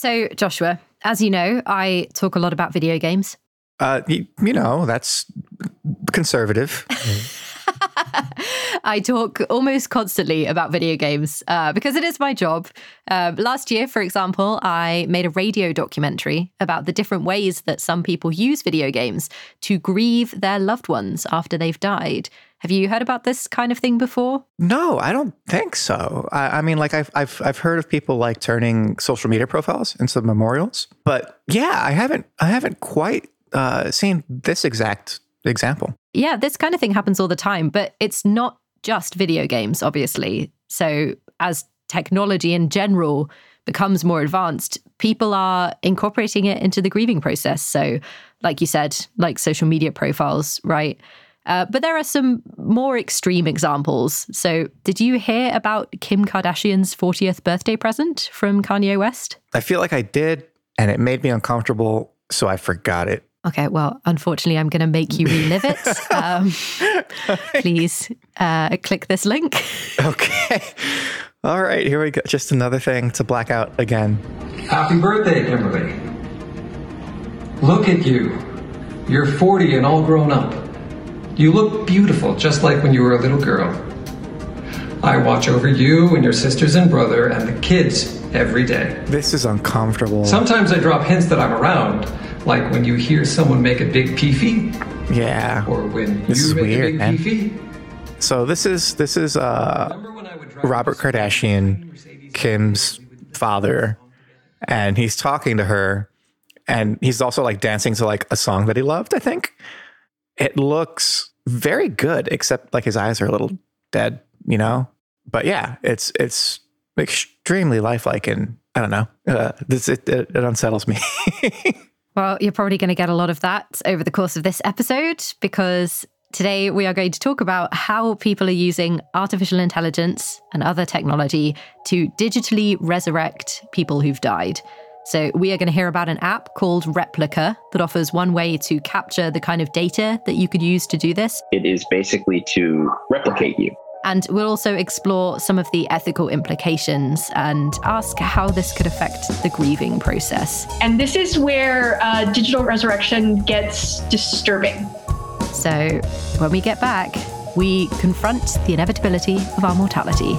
So, Joshua, as you know, I talk a lot about video games. Uh, you, you know, that's conservative. I talk almost constantly about video games uh, because it is my job. Uh, last year, for example, I made a radio documentary about the different ways that some people use video games to grieve their loved ones after they've died. Have you heard about this kind of thing before? No, I don't think so. I, I, mean, like I've I've I've heard of people like turning social media profiles into memorials, but yeah, I haven't I haven't quite uh, seen this exact example. Yeah, this kind of thing happens all the time, but it's not just video games, obviously. So as technology in general becomes more advanced, people are incorporating it into the grieving process. So, like you said, like social media profiles, right? Uh, but there are some more extreme examples. So, did you hear about Kim Kardashian's 40th birthday present from Kanye West? I feel like I did, and it made me uncomfortable, so I forgot it. Okay, well, unfortunately, I'm going to make you relive it. Um, please uh, click this link. Okay. All right, here we go. Just another thing to black out again. Happy birthday, Kimberly. Look at you. You're 40 and all grown up. You look beautiful, just like when you were a little girl. I watch over you and your sisters and brother and the kids every day. This is uncomfortable. Sometimes I drop hints that I'm around, like when you hear someone make a big peefee. Yeah. Or when this you make weird, a big man. peefee. So this is this is uh, Robert Kardashian, Kim's father, and he's talking to her, and he's also like dancing to like a song that he loved. I think it looks very good, except like his eyes are a little dead, you know. But yeah, it's it's extremely lifelike, and I don't know. Uh, this it, it, it unsettles me. Well, you're probably going to get a lot of that over the course of this episode because today we are going to talk about how people are using artificial intelligence and other technology to digitally resurrect people who've died. So, we are going to hear about an app called Replika that offers one way to capture the kind of data that you could use to do this. It is basically to replicate you. And we'll also explore some of the ethical implications and ask how this could affect the grieving process. And this is where uh, digital resurrection gets disturbing. So, when we get back, we confront the inevitability of our mortality.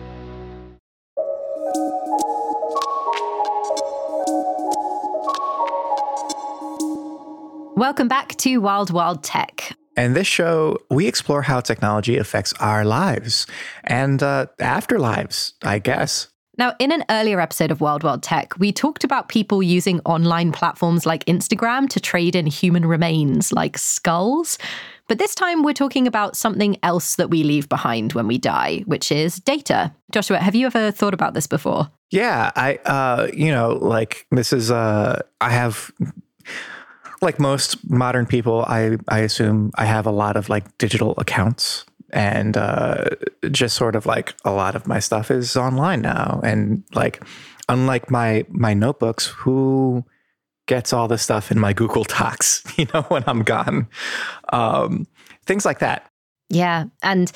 Welcome back to Wild Wild Tech. And this show, we explore how technology affects our lives and uh, afterlives, I guess. Now, in an earlier episode of Wild Wild Tech, we talked about people using online platforms like Instagram to trade in human remains like skulls. But this time, we're talking about something else that we leave behind when we die, which is data. Joshua, have you ever thought about this before? Yeah, I, uh, you know, like this is, uh, I have like most modern people, I I assume I have a lot of like digital accounts and uh, just sort of like a lot of my stuff is online now. And like, unlike my my notebooks, who gets all the stuff in my Google Docs? You know, when I'm gone, um, things like that. Yeah, and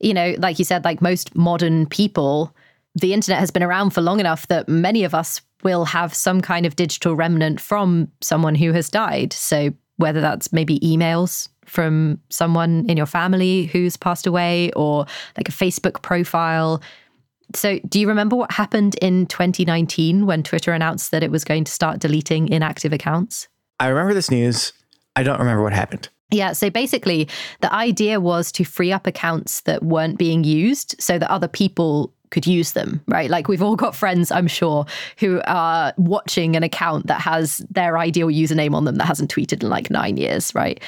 you know, like you said, like most modern people, the internet has been around for long enough that many of us will have some kind of digital remnant from someone who has died. So, whether that's maybe emails from someone in your family who's passed away or like a Facebook profile. So, do you remember what happened in 2019 when Twitter announced that it was going to start deleting inactive accounts? I remember this news. I don't remember what happened. Yeah, so basically, the idea was to free up accounts that weren't being used so that other people could use them, right? Like we've all got friends, I'm sure, who are watching an account that has their ideal username on them that hasn't tweeted in like nine years, right?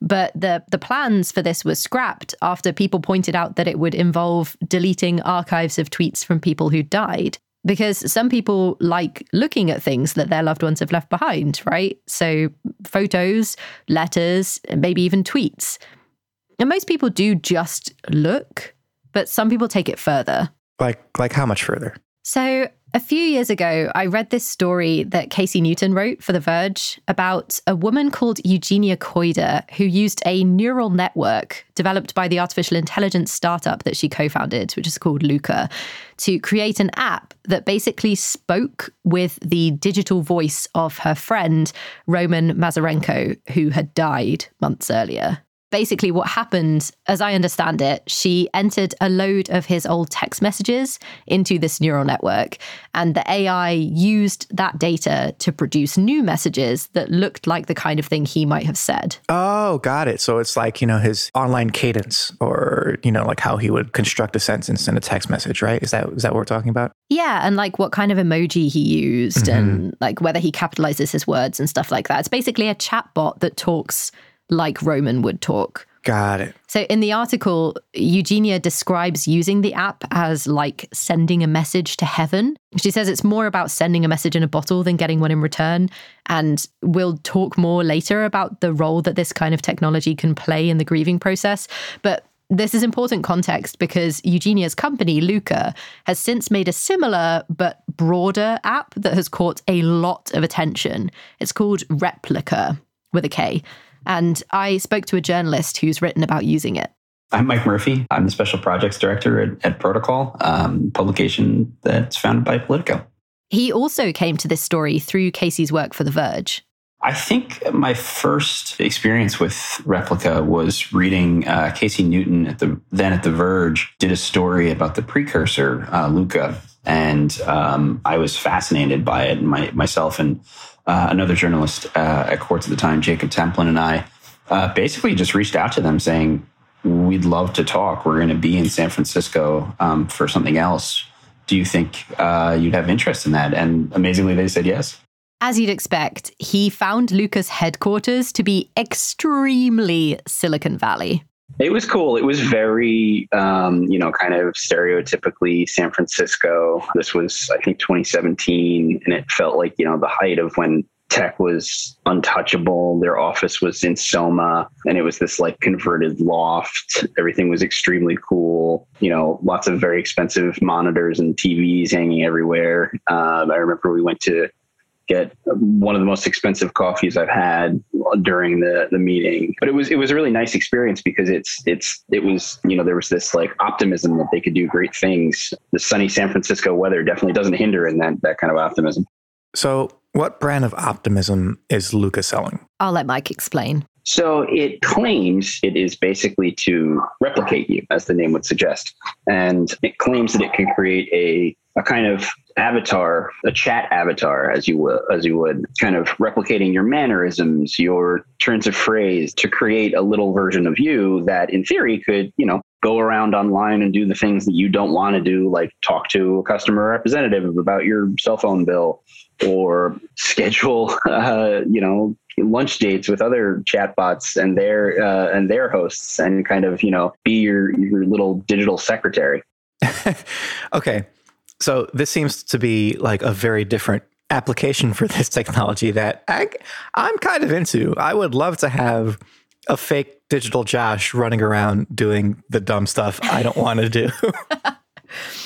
But the, the plans for this were scrapped after people pointed out that it would involve deleting archives of tweets from people who died. Because some people like looking at things that their loved ones have left behind, right? So photos, letters, maybe even tweets. And most people do just look, but some people take it further. Like like how much further? So, a few years ago, I read this story that Casey Newton wrote for The Verge about a woman called Eugenia Kuyda who used a neural network developed by the artificial intelligence startup that she co founded, which is called Luka, to create an app that basically spoke with the digital voice of her friend, Roman Mazurenko, who had died months earlier basically what happened, as I understand it, she entered a load of his old text messages into this neural network. And the AI used that data to produce new messages that looked like the kind of thing he might have said. Oh, got it. So it's like, you know, his online cadence or, you know, like how he would construct a sentence in a text message, right? Is that is that what we're talking about? Yeah, and like what kind of emoji he used mm-hmm. and like whether he capitalizes his words and stuff like that. It's basically a chatbot that talks like Roman would talk. Got it. So in the article, Eugenia describes using the app as like sending a message to heaven. She says it's more about sending a message in a bottle than getting one in return. And we'll talk more later about the role that this kind of technology can play in the grieving process. But this is important context because Eugenia's company, Luka, has since made a similar but broader app that has caught a lot of attention. It's called Replika with a K. And I spoke to a journalist who's written about using it. I'm Mike Murphy. I'm the special projects director at, at Protocol, um, publication that's founded by Politico. He also came to this story through Casey's work for The Verge. I think my first experience with Replika was reading uh, Casey Newton at the then at The Verge did a story about the precursor uh, Luka, and um, I was fascinated by it. My, myself and uh, another journalist uh, at Quartz at the time, Jacob Templin, and I uh, basically just reached out to them saying, We'd love to talk. We're going to be in San Francisco um, for something else. Do you think uh, you'd have interest in that? And amazingly, they said yes. As you'd expect, he found Luka's headquarters to be extremely Silicon Valley. It was cool. It was very, um, you know, kind of stereotypically San Francisco. This was, I think, 2017, and it felt like, you know, the height of when tech was untouchable. Their office was in Soma, and it was this like converted loft. Everything was extremely cool. You know, lots of very expensive monitors and TVs hanging everywhere. Um, I remember we went to get one of the most expensive coffees I've had during the the meeting. But it was it was a really nice experience because it's it's it was you know there was this like optimism that they could do great things. The sunny San Francisco weather definitely doesn't hinder in that that kind of optimism. So, what brand of optimism is Luka selling? I'll let Mike explain. So it claims it is basically to replicate you, as the name would suggest. And it claims that it can create a, a kind of avatar, a chat avatar, as you as you would, kind of replicating your mannerisms, your turns of phrase to create a little version of you that in theory could, you know, go around online and do the things that you don't want to do, like talk to a customer representative about your cell phone bill or schedule, uh, you know, lunch dates with other chatbots and their uh, and their hosts, and kind of you know be your your little digital secretary. okay, so this seems to be like a very different application for this technology that I, I'm kind of into. I would love to have a fake digital Josh running around doing the dumb stuff I don't want to do.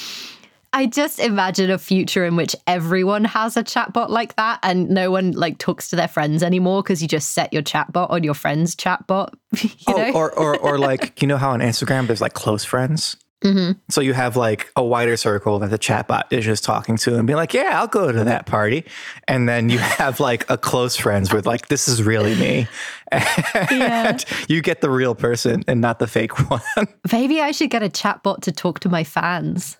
I just imagine a future in which everyone has a chatbot like that and no one like talks to their friends anymore because you just set your chatbot on your friend's chatbot. You oh, or, or, or like, you know how on Instagram there's like close friends? Mm-hmm. So you have like a wider circle that the chatbot is just talking to and be like, yeah, I'll go to that party. And then you have like a close friends with like, this is really me. And yeah. you get the real person and not the fake one. Maybe I should get a chatbot to talk to my fans.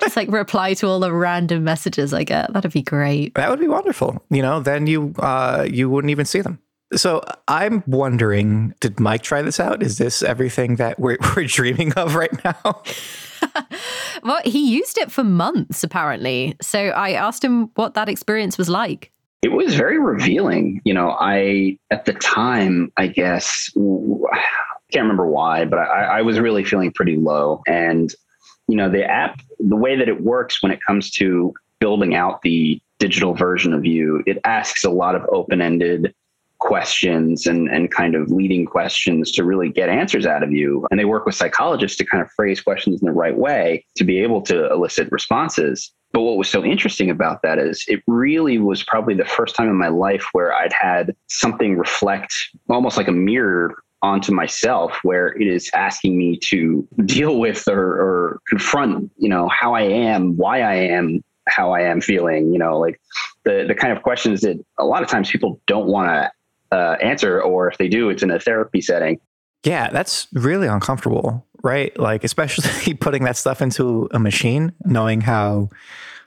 just like reply to all the random messages I get. That'd be great. That would be wonderful. You know, then you uh you wouldn't even see them. So I'm wondering, did Mike try this out? Is this everything that we're, we're dreaming of right now? well, he used it for months, apparently. So I asked him what that experience was like. It was very revealing. You know, I, at the time, I guess, I can't remember why, but I, I was really feeling pretty low. And, you know, the app, the way that it works when it comes to building out the digital version of you, it asks a lot of open ended questions and, and kind of leading questions to really get answers out of you. And they work with psychologists to kind of phrase questions in the right way to be able to elicit responses. But what was so interesting about that is it really was probably the first time in my life where I'd had something reflect almost like a mirror onto myself where it is asking me to deal with or, or confront, you know, how I am, why I am how I am feeling, you know, like the, the kind of questions that a lot of times people don't want to uh, answer, or if they do, it's in a therapy setting. Yeah, that's really uncomfortable, right? Like, especially putting that stuff into a machine, knowing how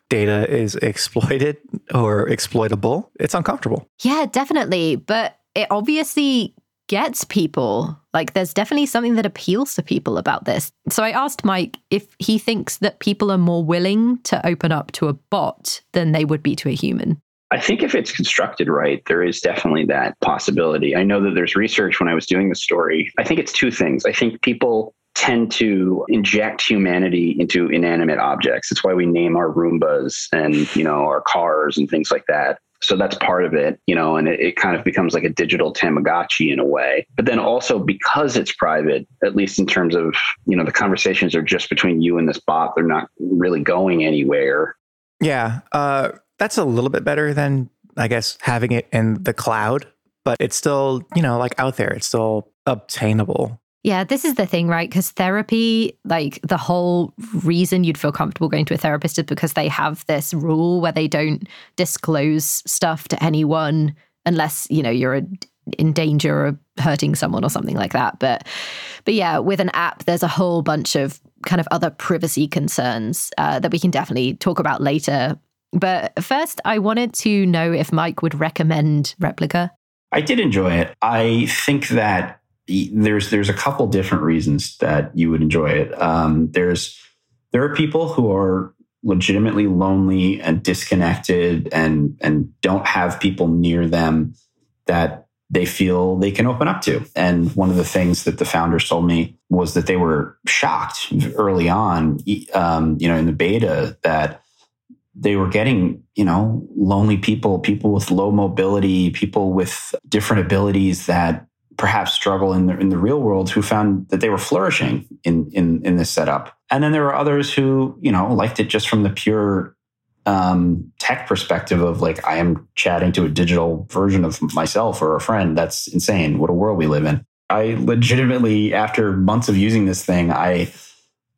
data is exploited or exploitable. It's uncomfortable. Yeah, definitely. But it obviously gets people. Like, there's definitely something that appeals to people about this. So I asked Mike if he thinks that people are more willing to open up to a bot than they would be to a human. I think if it's constructed right, there is definitely that possibility. I know that there's research when I was doing the story. I think it's two things. I think people tend to inject humanity into inanimate objects. That's why we name our Roombas and, you know, our cars and things like that. So that's part of it, you know, and it, it, kind of becomes like a digital Tamagotchi in a way. But then also because it's private, at least in terms of, you know, the conversations are just between you and this bot, they're not really going anywhere. Yeah. Uh, that's a little bit better than, I guess, having it in the cloud, but it's still, you know, like out there, it's still obtainable. Yeah, this is the thing, right? Because therapy, like the whole reason you'd feel comfortable going to a therapist is because they have this rule where they don't disclose stuff to anyone unless, you know, you're in danger of hurting someone or something like that. But but yeah, with an app, there's a whole bunch of kind of other privacy concerns uh, that we can definitely talk about later. But first, I wanted to know if Mike would recommend Replika. I did enjoy it. I think that there's there's a couple different reasons that you would enjoy it. Um, there's there are people who are legitimately lonely and disconnected and and don't have people near them that they feel they can open up to. And one of the things that the founders told me was that they were shocked early on, um, you know, in the beta that they were getting, you know, lonely people, people with low mobility, people with different abilities that perhaps struggle in the in the real world who found that they were flourishing in in in this setup. And then there were others who, you know, liked it just from the pure um, tech perspective of like I am chatting to a digital version of myself or a friend. That's insane. What a world we live in. I legitimately, after months of using this thing, I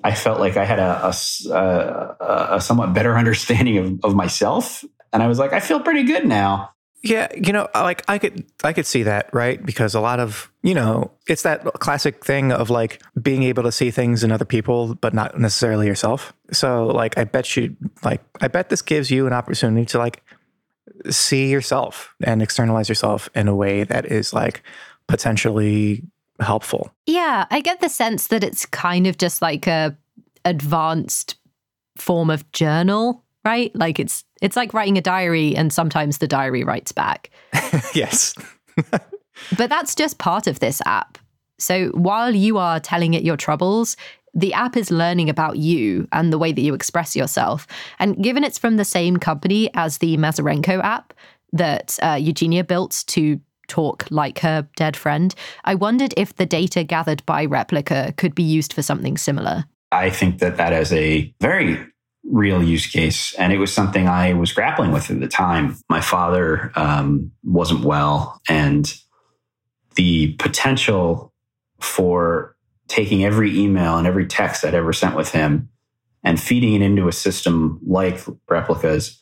I felt like I had a, a, a somewhat better understanding of, of myself, and I was like, I feel pretty good now. Yeah, you know, like I could I could see that, right? Because a lot of, you know, it's that classic thing of like being able to see things in other people but not necessarily yourself. So like I bet you like I bet this gives you an opportunity to like see yourself and externalize yourself in a way that is like potentially helpful. Yeah, I get the sense that it's kind of just like a advanced form of journal right? Like it's it's like writing a diary and sometimes the diary writes back. yes. but that's just part of this app. So while you are telling it your troubles, the app is learning about you and the way that you express yourself. And given it's from the same company as the Mazurenko app that uh, Eugenia built to talk like her dead friend, I wondered if the data gathered by Replika could be used for something similar. I think that that is a very real use case. And it was something I was grappling with at the time. My father um, wasn't well, and the potential for taking every email and every text I'd ever sent with him and feeding it into a system like Replikas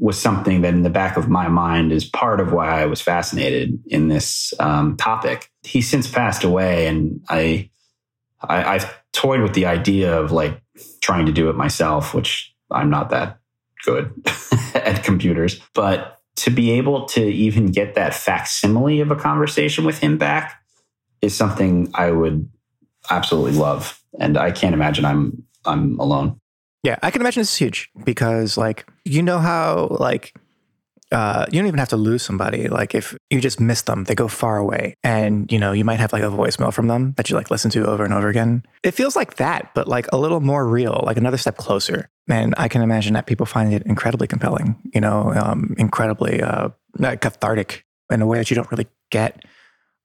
was something that in the back of my mind is part of why I was fascinated in this um, topic. He's since passed away, and I, I I've toyed with the idea of like trying to do it myself, which I'm not that good at computers. But to be able to even get that facsimile of a conversation with him back is something I would absolutely love. And I can't imagine I'm I'm alone. Yeah, I can imagine this is huge because like you know how like uh, you don't even have to lose somebody. Like if you just miss them, they go far away, and you know you might have like a voicemail from them that you like listen to over and over again. It feels like that, but like a little more real, like another step closer. And I can imagine that people find it incredibly compelling. You know, um, incredibly uh, cathartic in a way that you don't really get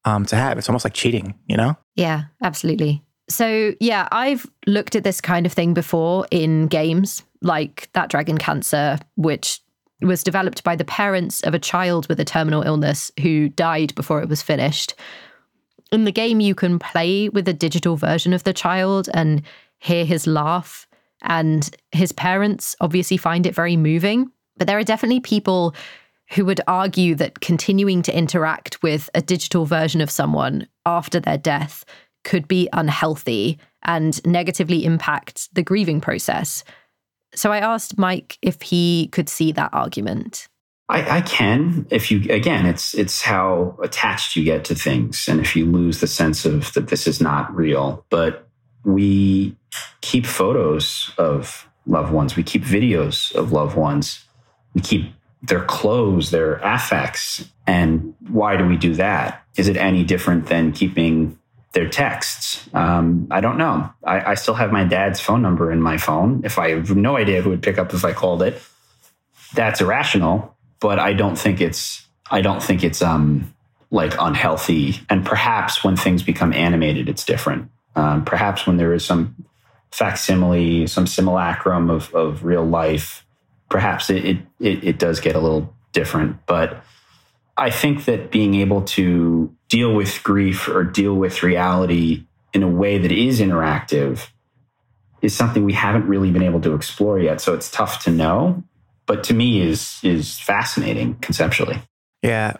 um, to have. It's almost like cheating. You know? Yeah, absolutely. So, yeah, I've looked at this kind of thing before in games like that Dragon Cancer, which was developed by the parents of a child with a terminal illness who died before it was finished. In the game, you can play with a digital version of the child and hear his laugh. And his parents obviously find it very moving. But there are definitely people who would argue that continuing to interact with a digital version of someone after their death could be unhealthy and negatively impact the grieving process. So I asked Mike if he could see that argument. I, I, can. If you again, it's it's how attached you get to things, and if you lose the sense of that this is not real. But we keep photos of loved ones. We keep videos of loved ones. We keep their clothes, their affects. And why do we do that? Is it any different than keeping their texts. Um, I don't know. I, I, still have my dad's phone number in my phone. If I have no idea who would pick up if I called it, that's irrational. But I don't think it's. I don't think it's um, like unhealthy. And perhaps when things become animated, it's different. Um, perhaps when there is some facsimile, some simulacrum of, of real life, perhaps it, it, it, it does get a little different. But I think that being able to deal with grief or deal with reality in a way that is interactive is something we haven't really been able to explore yet. So it's tough to know, but to me is is fascinating conceptually. Yeah,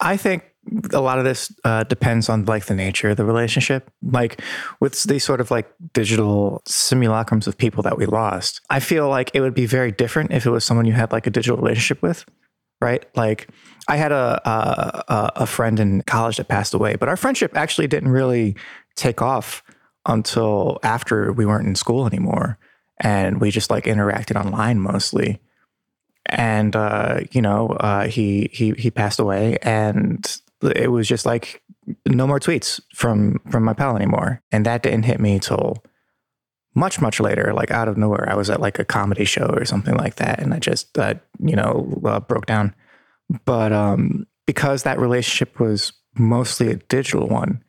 I think a lot of this uh, depends on like the nature of the relationship. Like with these sort of like digital simulacrums of people that we lost, I feel like it would be very different if it was someone you had like a digital relationship with right? Like I had a, a, a friend in college that passed away, but our friendship actually didn't really take off until after we weren't in school anymore, and we just like interacted online mostly. And uh, you know, uh, he he he passed away, and it was just like no more tweets from from my pal anymore, and that didn't hit me till much much later like out of nowhere. I was at like a comedy show or something like that and i just uh, you know uh, broke down but um, because that relationship was mostly a digital one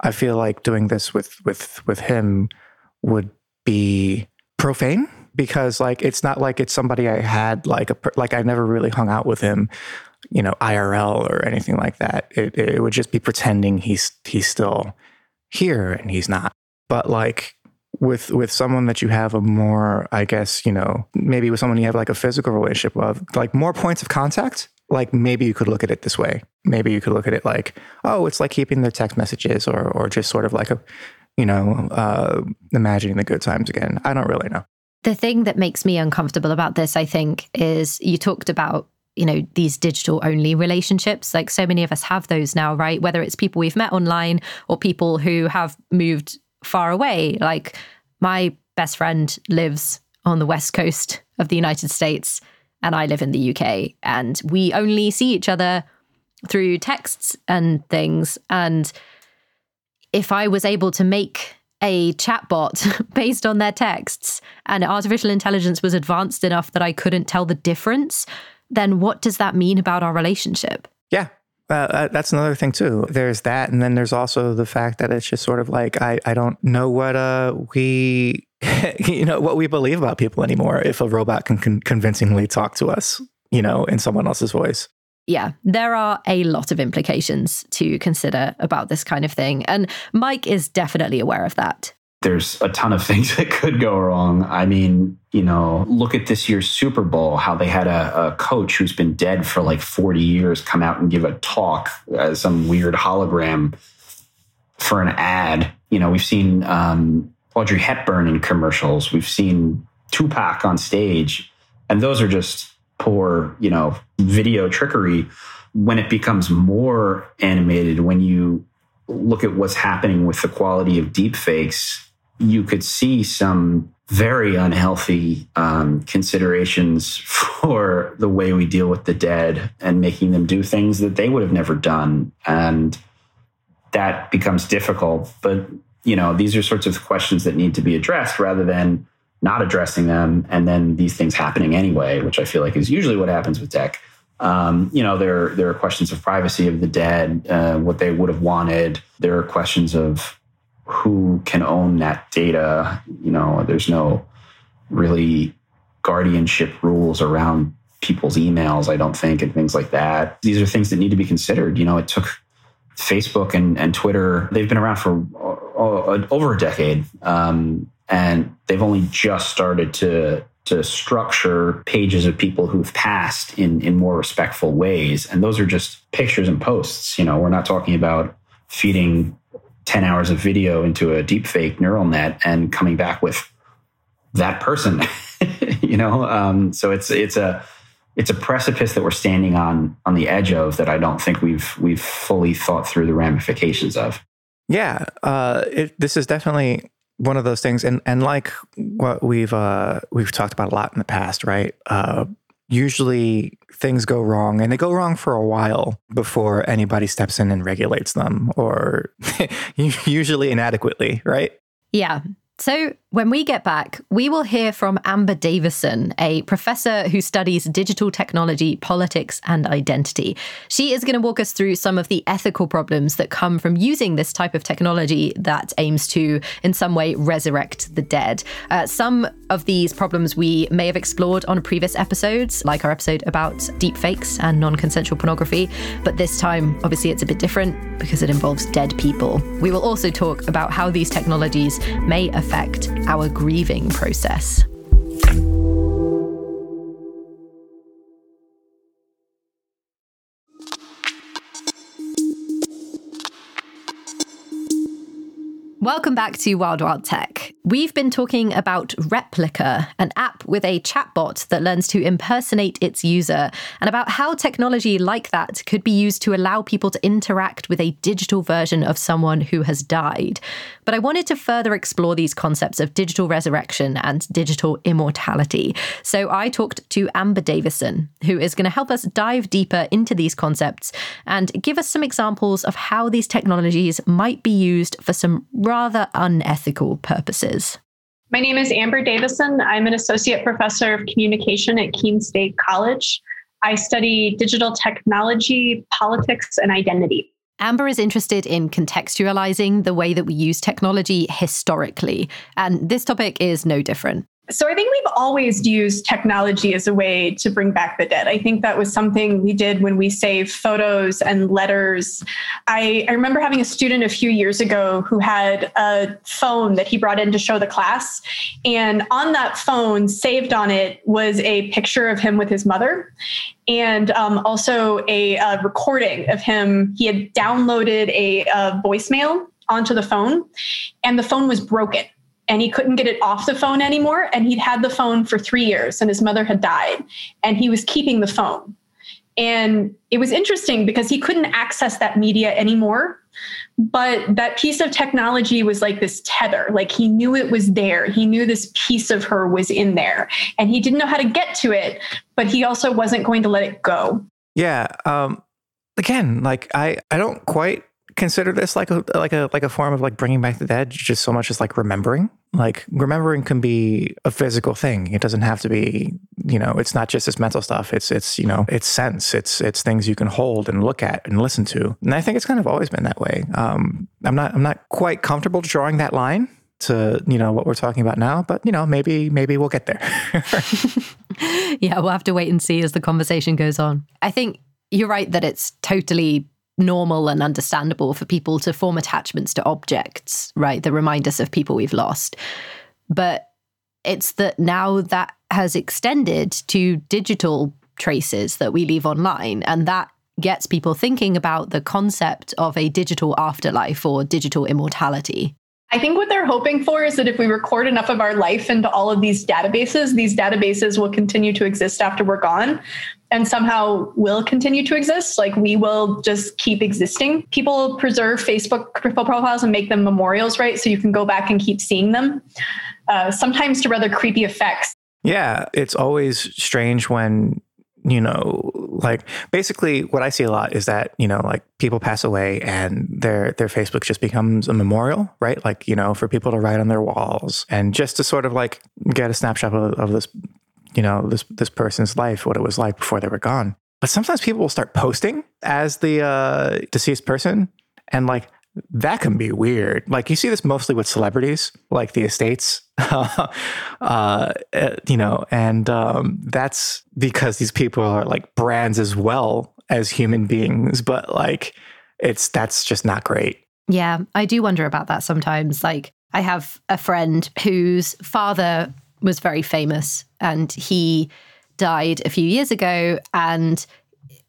i feel like doing this with with with him would be profane because like it's not like it's somebody i had like a like i never really hung out with him you know irl or anything like that. It, it would just be pretending he's he's still here and he's not. But like with with someone that you have a more i guess you know maybe with someone you have like a physical relationship of like more points of contact like maybe you could look at it this way. Maybe you could look at it like oh it's like keeping their text messages or or just sort of like a you know uh, imagining the good times again. I don't really know. The thing that makes me uncomfortable about this i think is you talked about you know these digital only relationships. Like so many of us have those now right? Whether it's people we've met online or people who have moved far away. Like my best friend lives on the west coast of the United States and I live in the UK and we only see each other through texts and things and if I was able to make a chatbot based on their texts and artificial intelligence was advanced enough that I couldn't tell the difference, then what does that mean about our relationship? Yeah, uh, that's another thing too. There's that, and then there's also the fact that it's just sort of like I, I don't know what uh we you know what we believe about people anymore. If a robot can con- convincingly talk to us, you know, in someone else's voice. Yeah, there are a lot of implications to consider about this kind of thing, and Mike is definitely aware of that there's a ton of things that could go wrong. I mean, you know, look at this year's Super Bowl, how they had a, a coach who's been dead for like 40 years come out and give a talk as some weird hologram for an ad. You know, we've seen um, Audrey Hepburn in commercials, we've seen Tupac on stage, and those are just poor, you know, video trickery. When it becomes more animated, when you look at what's happening with the quality of deepfakes, you could see some very unhealthy um, considerations for the way we deal with the dead and making them do things that they would have never done. And that becomes difficult. But, you know, these are sorts of questions that need to be addressed rather than not addressing them and then these things happening anyway, which I feel like is usually what happens with tech. Um, you know, there there are questions of privacy of the dead, uh, what they would have wanted. There are questions of who can own that data. You know, there's no really guardianship rules around people's emails, I don't think, and things like that. These are things that need to be considered. You know, it took Facebook and, and Twitter, they've been around for over a decade. Um, and they've only just started to to structure pages of people who've passed in in more respectful ways and those are just pictures and posts you know we're not talking about feeding 10 hours of video into a deep fake neural net and coming back with that person you know um, so it's it's a it's a precipice that we're standing on on the edge of that I don't think we've we've fully thought through the ramifications of. Yeah, uh, it, this is definitely one of those things, and and like what we've uh, we've talked about a lot in the past, right? Uh, usually things go wrong, and they go wrong for a while before anybody steps in and regulates them, or usually inadequately, right? Yeah. So, when we get back, we will hear from Amber Davisson, a professor who studies digital technology, politics, and identity. She is going to walk us through some of the ethical problems that come from using this type of technology that aims to, in some way, resurrect the dead. Uh, some of these problems we may have explored on previous episodes, like our episode about deepfakes and non consensual pornography, but this time, obviously, it's a bit different because it involves dead people. We will also talk about how these technologies may affect our grieving process. Welcome back to Wild Wild Tech. We've been talking about Replika, an app with a chatbot that learns to impersonate its user, and about how technology like that could be used to allow people to interact with a digital version of someone who has died. But I wanted to further explore these concepts of digital resurrection and digital immortality. So I talked to Amber Davisson, who is going to help us dive deeper into these concepts and give us some examples of how these technologies might be used for some rather unethical purposes. My name is Amber Davisson. I'm an associate professor of communication at Keene State College. I study digital technology, politics, and identity. Amber is interested in contextualizing the way that we use technology historically, and this topic is no different. So I think we've always used technology as a way to bring back the dead. I think that was something we did when we saved photos and letters. I, I, remember having a student a few years ago who had a phone that he brought in to show the class. And on that phone, saved on it, was a picture of him with his mother and um, also a, a, recording of him. He had downloaded a, a voicemail onto the phone, and the phone was broken and he couldn't get it off the phone anymore. And he'd had the phone for three years and his mother had died and he was keeping the phone. And it was interesting because he couldn't access that media anymore. But that piece of technology was like this tether. Like he knew it was there. He knew this piece of her was in there. And he didn't know how to get to it, but he also wasn't going to let it go. Yeah. Um, again, like I, I don't quite consider this like a like a like a form of like bringing back the dead just so much as like remembering. Like remembering can be a physical thing. It doesn't have to be you know it's not just this mental stuff. It's it's you know it's sense. It's it's things you can hold and look at and listen to. And i think it's kind of always been that way. Um i'm not i'm not quite comfortable drawing that line to you know what we're talking about now but you know maybe maybe we'll get there. Yeah we'll have to wait and see as the conversation goes on. I think you're right that it's totally normal and understandable for people to form attachments to objects, right? That remind us of people we've lost. But it's that now that has extended to digital traces that we leave online. And that gets people thinking about the concept of a digital afterlife or digital immortality. I think what they're hoping for is that if we record enough of our life into all of these databases, these databases will continue to exist after we're gone and somehow will continue to exist. Like we will just keep existing. People preserve Facebook profile profiles and make them memorials, right? So you can go back and keep seeing them. Uh, sometimes to rather creepy effects. Yeah, it's always strange when you know like basically what i see a lot is that you know like people pass away and their their facebook just becomes a memorial right like you know for people to write on their walls and just to sort of like get a snapshot of, of this you know this this person's life what it was like before they were gone but sometimes people will start posting as the uh, deceased person and like that can be weird. Like you see this mostly with celebrities, like the estates, uh, eh, you know, and um, that's because these people are like brands as well as human beings. But like, it's that's just not great. Yeah, I do wonder about that sometimes. Like, I have a friend whose father was very famous, and he died a few years ago, and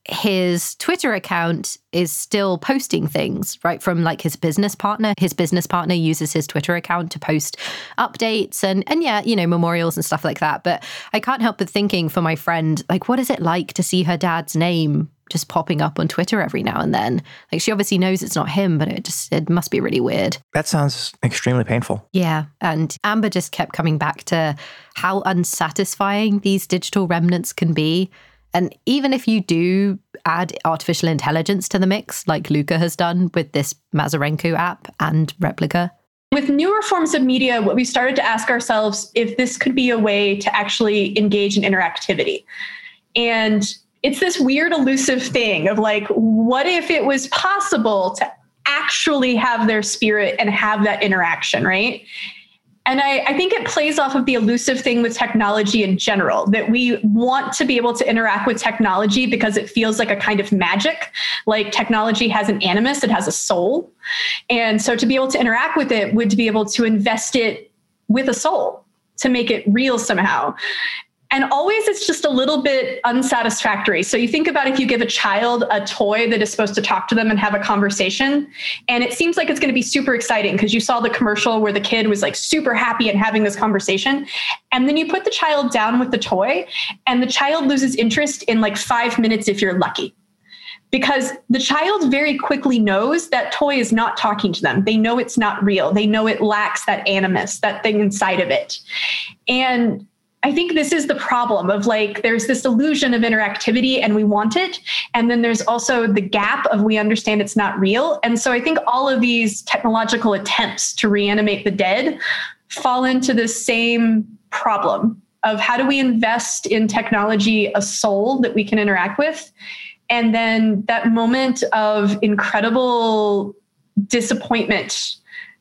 his Twitter account is still posting things, right? From like his business partner. His business partner uses his Twitter account to post updates and and yeah, you know, memorials and stuff like that. But I can't help but thinking for my friend, like, what is it like to see her dad's name just popping up on Twitter every now and then? Like she obviously knows it's not him, but it just it must be really weird. That sounds extremely painful. Yeah. And Amber just kept coming back to how unsatisfying these digital remnants can be and even if you do add artificial intelligence to the mix, like Luka has done with this Mazurenko app and Replika, with newer forms of media, what we started to ask ourselves if this could be a way to actually engage in interactivity. And it's this weird, elusive thing of like, what if it was possible to actually have their spirit and have that interaction, right? And I, I, think it plays off of the elusive thing with technology in general that we want to be able to interact with technology because it feels like a kind of magic. Like technology has an animus, it has a soul. And so to be able to interact with it would be able to invest it with a soul to make it real somehow. And always it's just a little bit unsatisfactory. So you think about if you give a child a toy that is supposed to talk to them and have a conversation, and it seems like it's going to be super exciting because you saw the commercial where the kid was like super happy and having this conversation. And then you put the child down with the toy, and the child loses interest in like five minutes if you're lucky because the child very quickly knows that toy is not talking to them. They know it's not real. They know it lacks that animus, that thing inside of it. And I think this is the problem of like there's this illusion of interactivity and we want it. And then there's also the gap of we understand it's not real. And so I think all of these technological attempts to reanimate the dead fall into the same problem of how do we invest in technology a soul that we can interact with? And then that moment of incredible disappointment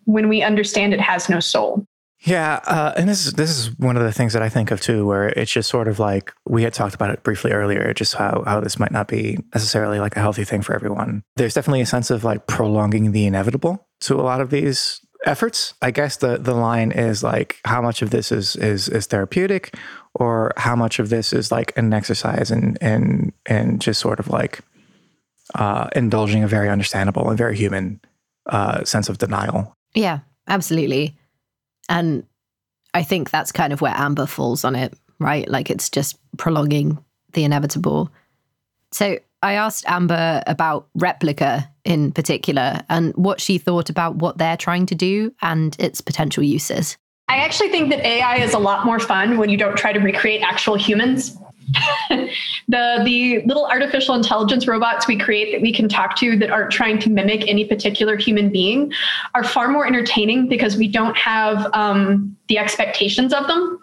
when we understand it has no soul. Yeah, uh, and this is this is one of the things that I think of too, where it's just sort of like we had talked about it briefly earlier, just how how this might not be necessarily like a healthy thing for everyone. There's definitely a sense of like prolonging the inevitable to a lot of these efforts. I guess the the line is like how much of this is is is therapeutic, or how much of this is like an exercise and and and just sort of like uh, indulging a very understandable and very human uh, sense of denial. Yeah, absolutely. And I think that's kind of where Amber falls on it, right? Like it's just prolonging the inevitable. So I asked Amber about Replika in particular and what she thought about what they're trying to do and its potential uses. I actually think that AI is a lot more fun when you don't try to recreate actual humans. the the little artificial intelligence robots we create that we can talk to that aren't trying to mimic any particular human being are far more entertaining because we don't have um, the expectations of them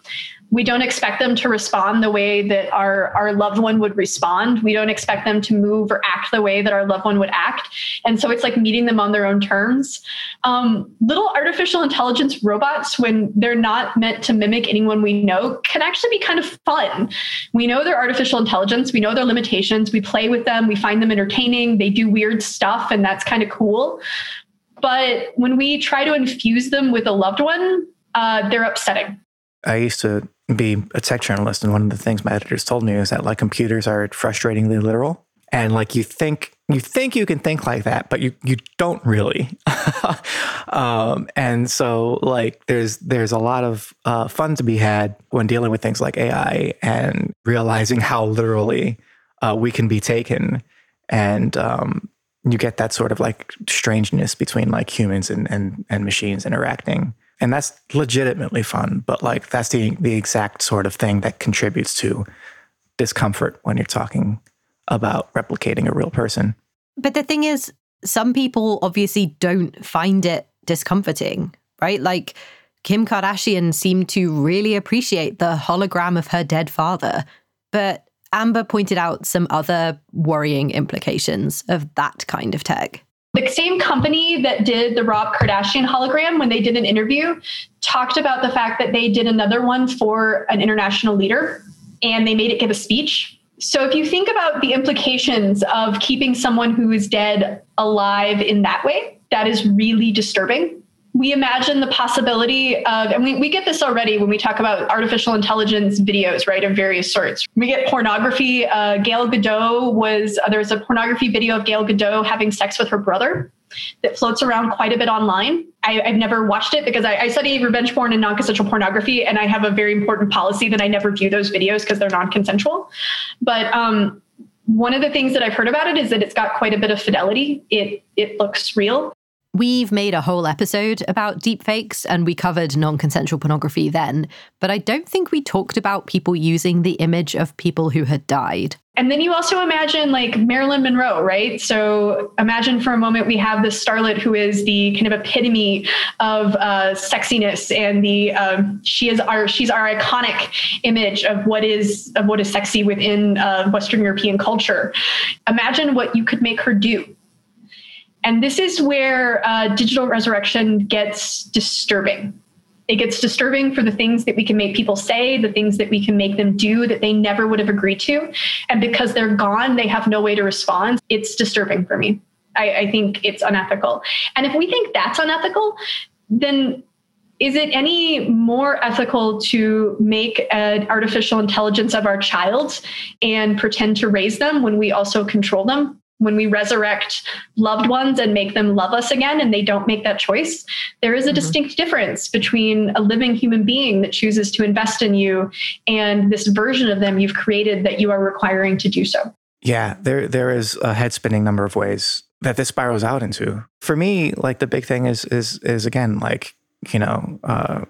we don't expect them to respond the way that our, our loved one would respond. We don't expect them to move or act the way that our loved one would act. And so it's like meeting them on their own terms. Um, little artificial intelligence robots, when they're not meant to mimic anyone we know, can actually be kind of fun. We know they're artificial intelligence, we know their limitations, we play with them, we find them entertaining, they do weird stuff, and that's kind of cool. But when we try to infuse them with a loved one, uh, they're upsetting. I used to be a tech journalist, and one of the things my editors told me is that like computers are frustratingly literal, and like you think you think you can think like that, but you you don't really. um, and so like there's there's a lot of uh, fun to be had when dealing with things like AI and realizing how literally uh, we can be taken, and um, you get that sort of like strangeness between like humans and and, and machines interacting. And that's legitimately fun, but like that's the the exact sort of thing that contributes to discomfort when you're talking about replicating a real person. But the thing is, some people obviously don't find it discomforting, right? Like Kim Kardashian seemed to really appreciate the hologram of her dead father. But Amber pointed out some other worrying implications of that kind of tech. The same company that did the Rob Kardashian hologram, when they did an interview, talked about the fact that they did another one for an international leader and they made it give a speech. So if you think about the implications of keeping someone who is dead alive in that way, that is really disturbing we imagine the possibility of, and we, we get this already when we talk about artificial intelligence videos, right, of various sorts. We get pornography. Uh, Gal Gadot was, uh, there's a pornography video of Gail Gadot having sex with her brother that floats around quite a bit online. I, have never watched it because I, I study revenge porn and non consensual pornography, and I have a very important policy that I never view those videos because they're non consensual. But, um, one of the things that I've heard about it is that it's got quite a bit of fidelity. It it looks real. We've made a whole episode about deepfakes and we covered non consensual pornography then, but I don't think we talked about people using the image of people who had died. And then you also imagine like Marilyn Monroe, right? So imagine for a moment we have this starlet who is the kind of epitome of uh, sexiness, and the um, she is our she's our iconic image of what is of what is sexy within uh, Western European culture. Imagine what you could make her do and this is where uh, digital resurrection gets disturbing. It gets disturbing for the things that we can make people say, the things that we can make them do that they never would have agreed to. And because they're gone, they have no way to respond. It's disturbing for me. I, I think it's unethical. And if we think that's unethical, then is it any more ethical to make an artificial intelligence of our child and pretend to raise them when we also control them when we resurrect loved ones and make them love us again and they don't make that choice, there is a mm-hmm. distinct difference between a living human being that chooses to invest in you and this version of them you've created that you are requiring to do so. Yeah, there there is a head spinning number of ways that this spirals out into. For me, like the big thing is is is again like, you know, uh,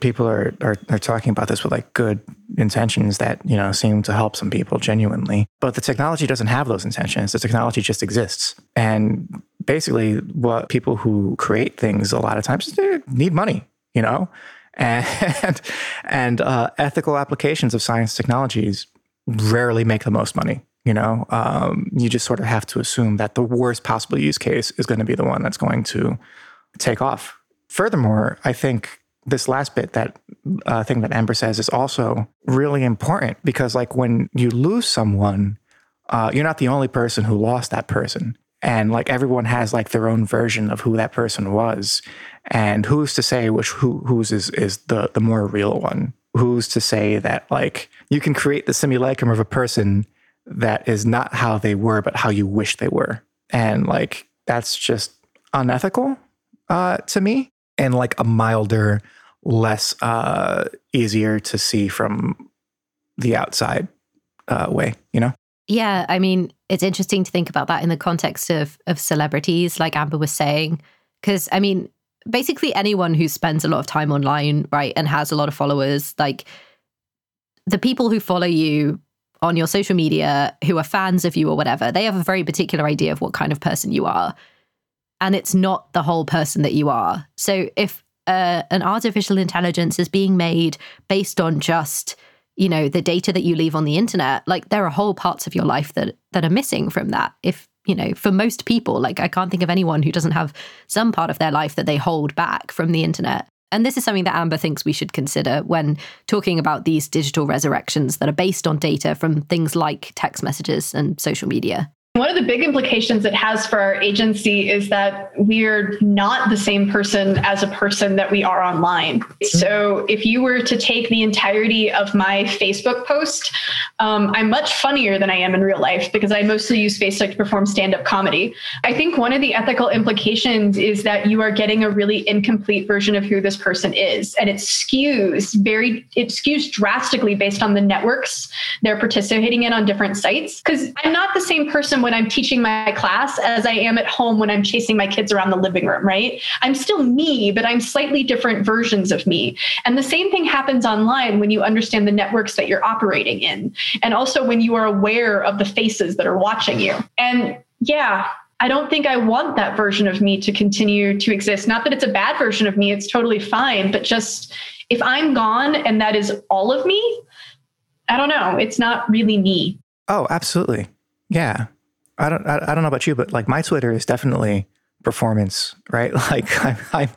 people are, are are talking about this with like good intentions that you know seem to help some people genuinely. But the technology doesn't have those intentions. The technology just exists. And basically what people who create things a lot of times need money you know? And and uh, ethical applications of science technologies rarely make the most money you know? Um, you just sort of have to assume that the worst possible use case is going to be the one that's going to take off. Furthermore i think this last bit, that uh, thing that Amber says, is also really important because, like, when you lose someone, uh, you're not the only person who lost that person. And like everyone has like their own version of who that person was, and who's to say which who whose is is the the more real one? Who's to say that like you can create the simulacrum of a person that is not how they were, but how you wish they were, and like that's just unethical uh, to me, and like a milder less uh, easier to see from the outside uh, way, you know? Yeah, I mean, it's interesting to think about that in the context of of celebrities, like Amber was saying, because I mean, basically anyone who spends a lot of time online, right, and has a lot of followers, like the people who follow you on your social media, who are fans of you or whatever, they have a very particular idea of what kind of person you are. And it's not the whole person that you are. So if uh, an artificial intelligence is being made based on just you know the data that you leave on the internet like there are whole parts of your life that that are missing from that. If you know for most people like i can't think of anyone who doesn't have some part of their life that they hold back from the internet. And this is something that amber thinks we should consider when talking about these digital resurrections that are based on data from things like text messages and social media one of the big implications it has for our agency is that we're not the same person as a person that we are online. So if you were to take the entirety of my Facebook post, um, I'm much funnier than I am in real life because I mostly use Facebook to perform stand up comedy. I think one of the ethical implications is that you are getting a really incomplete version of who this person is. And it skews very, it skews drastically based on the networks they're participating in on different sites. Because I'm not the same person when I'm teaching my class as I am at home when I'm chasing my kids around the living room, right? I'm still me, but I'm slightly different versions of me. And the same thing happens online when you understand the networks that you're operating in. And also when you are aware of the faces that are watching you. And yeah, I don't think I want that version of me to continue to exist. Not that it's a bad version of me, it's totally fine, but just if I'm gone and that is all of me, I don't know, it's not really me. Oh, absolutely. Yeah. I don't I, I don't know about you, but like my Twitter is definitely performance, right? Like I'm I'm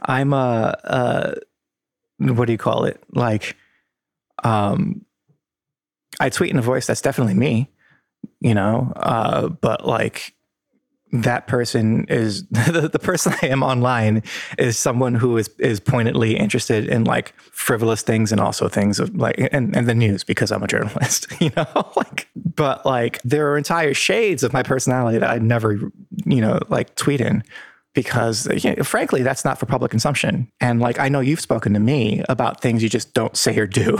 I'm uh uh what do you call it? Like um I tweet in a voice that's definitely me, you know, uh, but like that person is the, the person I am online is someone who is is pointedly interested in like frivolous things and also things of like and, and the news because I'm a journalist, you know, like but like there are entire shades of my personality that I never, you know, like tweet in because you know, frankly that's not for public consumption. And like i know you've spoken to me about things you just don't say or do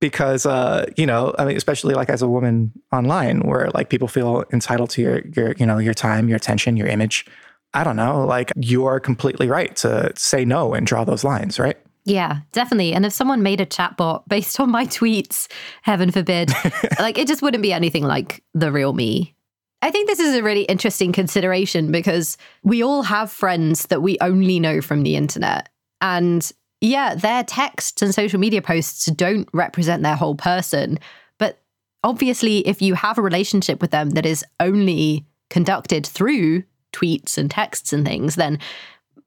because uh, you know, I mean, especially like as a woman online, where like people feel entitled to your your you know your time, your attention, your image. I don't know, like you are completely right to say no and draw those lines, right? Yeah, definitely. And if someone made a chatbot based on my tweets, heaven forbid, like it just wouldn't be anything like the real me. I think this is a really interesting consideration because we all have friends that we only know from the internet. And yeah, their texts and social media posts don't represent their whole person. But obviously, if you have a relationship with them that is only conducted through tweets and texts and things, then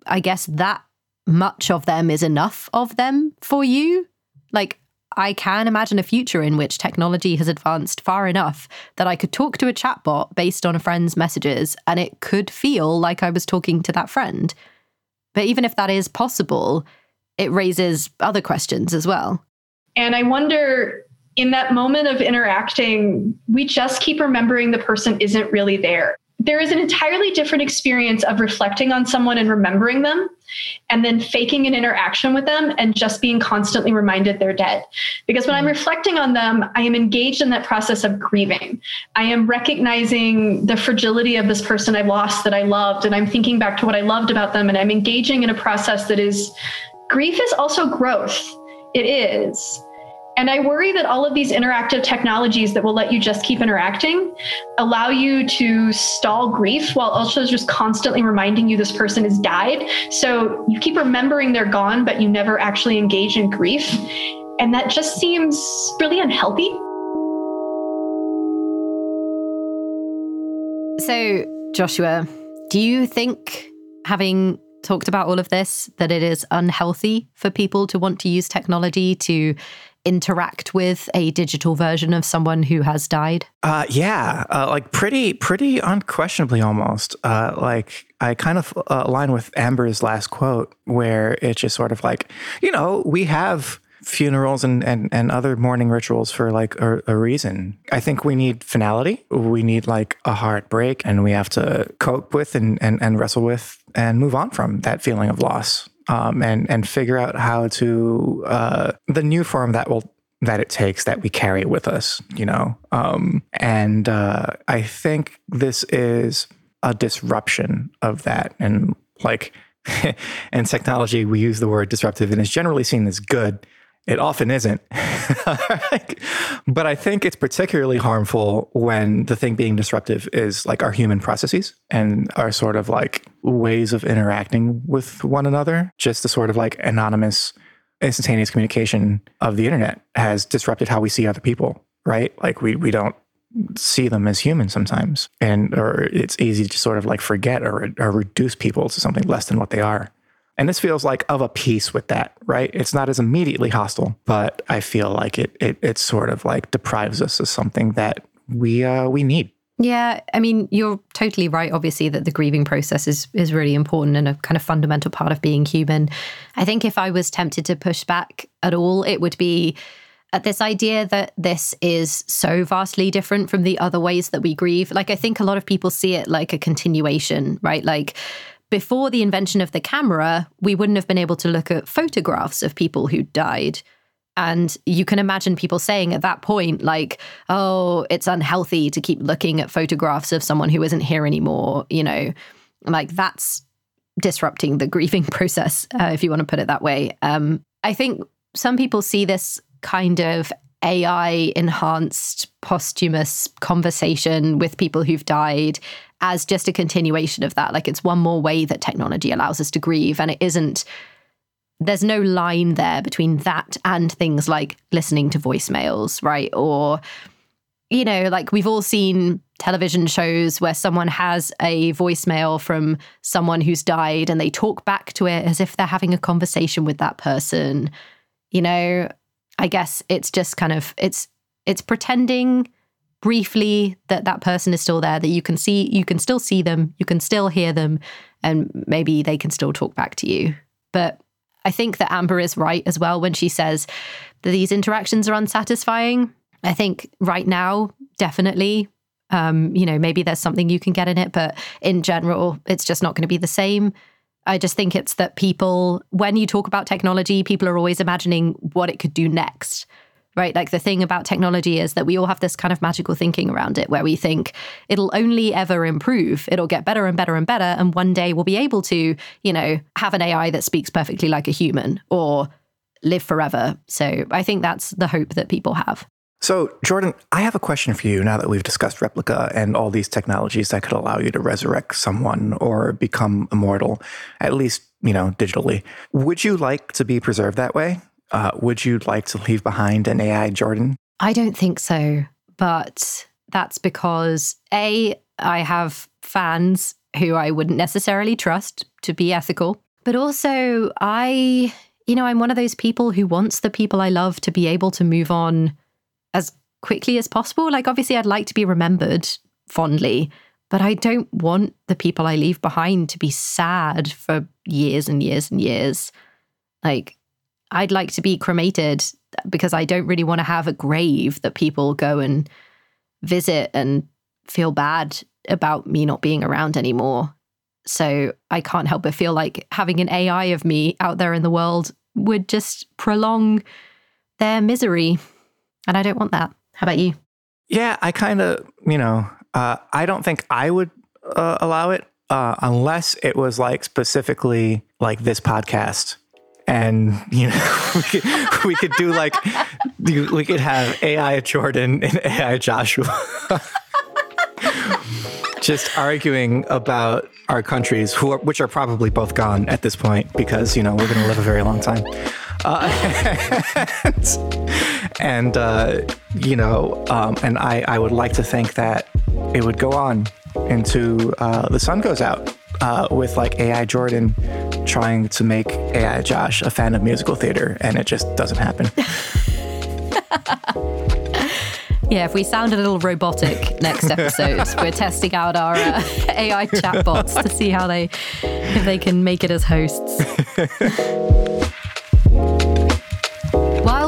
I guess that much of them is enough of them for you. Like, I can imagine a future in which technology has advanced far enough that I could talk to a chatbot based on a friend's messages and it could feel like I was talking to that friend. But even if that is possible, it raises other questions as well. And I wonder in that moment of interacting, we just keep remembering the person isn't really there. There is an entirely different experience of reflecting on someone and remembering them, and then faking an interaction with them and just being constantly reminded they're dead. Because when I'm mm. reflecting on them, I am engaged in that process of grieving. I am recognizing the fragility of this person I lost that I loved, and I'm thinking back to what I loved about them, and I'm engaging in a process that is grief is also growth. It is. And I worry that all of these interactive technologies that will let you just keep interacting allow you to stall grief while also just constantly reminding you this person has died. So you keep remembering they're gone, but you never actually engage in grief. And that just seems really unhealthy. So, Joshua, do you think having talked about all of this, that it is unhealthy for people to want to use technology to interact with a digital version of someone who has died? Uh, yeah, uh, like pretty, pretty unquestionably almost. Uh, like I kind of uh, align with Amber's last quote, where it's just sort of like, you know, we have funerals and, and, and other mourning rituals for like a, a, reason. I think we need finality. We need like a heartbreak and we have to cope with and, and, and wrestle with and move on from that feeling of loss. Um, and and figure out how to uh, the new form that will that it takes that we carry with us, you know. Um, and uh, I think this is a disruption of that, and like in technology, we use the word disruptive, and it's generally seen as good it often isn't. but I think it's particularly harmful when the thing being disruptive is like our human processes and our sort of like ways of interacting with one another. Just the sort of like anonymous, instantaneous communication of the internet has disrupted how we see other people, right? Like we, we don't see them as human sometimes. And or it's easy to sort of like forget or, or reduce people to something less than what they are. And this feels like of a piece with that, right? It's not as immediately hostile, but I feel like it it it sort of like deprives us of something that we uh we need. Yeah, I mean, you're totally right. Obviously, that the grieving process is is really important and a kind of fundamental part of being human. I think if I was tempted to push back at all, it would be at this idea that this is so vastly different from the other ways that we grieve. Like, I think a lot of people see it like a continuation, right? Like, before the invention of the camera, we wouldn't have been able to look at photographs of people who died. And you can imagine people saying at that point, like, oh, it's unhealthy to keep looking at photographs of someone who isn't here anymore. You know, like that's disrupting the grieving process, uh, if you want to put it that way. Um, I think some people see this kind of AI enhanced posthumous conversation with people who've died as just a continuation of that. Like it's one more way that technology allows us to grieve. And it isn't, there's no line there between that and things like listening to voicemails, right? Or, you know, like we've all seen television shows where someone has a voicemail from someone who's died and they talk back to it as if they're having a conversation with that person. You know, I guess it's just kind of it's it's pretending briefly that that person is still there that you can see you can still see them you can still hear them and maybe they can still talk back to you. But i think that amber is right as well when she says that these interactions are unsatisfying. I think right now definitely um, you know maybe there's something you can get in it but in general it's just not going to be the same I just think it's that people, when you talk about technology, people are always imagining what it could do next right? Like the thing about technology is that we all have this kind of magical thinking around it where we think it'll only ever improve. It'll get better and better and better. And one day we'll be able to, you know, have an AI that speaks perfectly like a human or live forever. So I think that's the hope that people have. So, Jordan, I have a question for you now that we've discussed Replika and all these technologies that could allow you to resurrect someone or become immortal, at least, you know, digitally. Would you like to be preserved that way? Uh, would you like to leave behind an AI Jordan? I don't think so. But that's because A, I have fans who I wouldn't necessarily trust to be ethical. But also, I, you know, I'm one of those people who wants the people I love to be able to move on as quickly as possible. Like, obviously, I'd like to be remembered fondly, but I don't want the people I leave behind to be sad for years and years and years. Like, I'd like to be cremated because I don't really want to have a grave that people go and visit and feel bad about me not being around anymore. So I can't help but feel like having an AI of me out there in the world would just prolong their misery. And I don't want that. How about you? Yeah, I kind of, you know, uh, I don't think I would uh, allow it uh, unless it was like specifically like this podcast and you know we could, we could do like we could have AI Jordan and AI Joshua just arguing about our countries, who are, which are probably both gone at this point because you know we're going to live a very long time. Uh, and, and uh, you know, um, and I, I would like to think that it would go on into uh, the sun goes out uh, with like AI Jordan trying to make AI Josh a fan of musical theater, and it just doesn't happen. Yeah, if we sound a little robotic next episode, we're testing out our uh, AI chatbots to see how they if they can make it as hosts.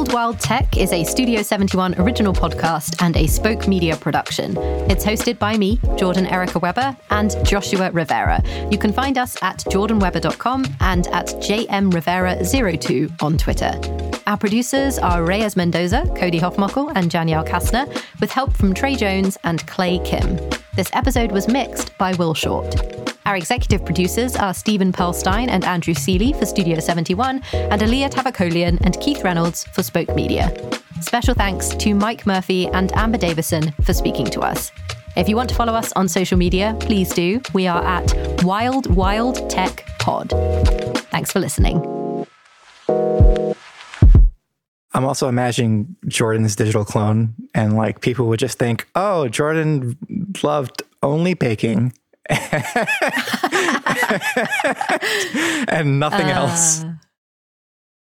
Wild Wild Tech is a Studio 71 original podcast and a Spoke Media production. It's hosted by me, Jordan Erica Weber, and Joshua Rivera. You can find us at jordanweber.com and at jmrivera02 on Twitter. Our producers are Reyes Mendoza, Cody Hoffmuckel, and Janielle Kastner, with help from Trey Jones and Clay Kim. This episode was mixed by Will Short. Our executive producers are Stephen Perlstein and Andrew Seeley for Studio 71, and Aaliyah Tavakolian and Keith Reynolds for Spoke Media. Special thanks to Mike Murphy and Amber Davisson for speaking to us. If you want to follow us on social media, please do. We are at Wild Wild Tech Pod. Thanks for listening. I'm also imagining Jordan's digital clone, and like people would just think, oh, Jordan loved only baking and nothing uh, else.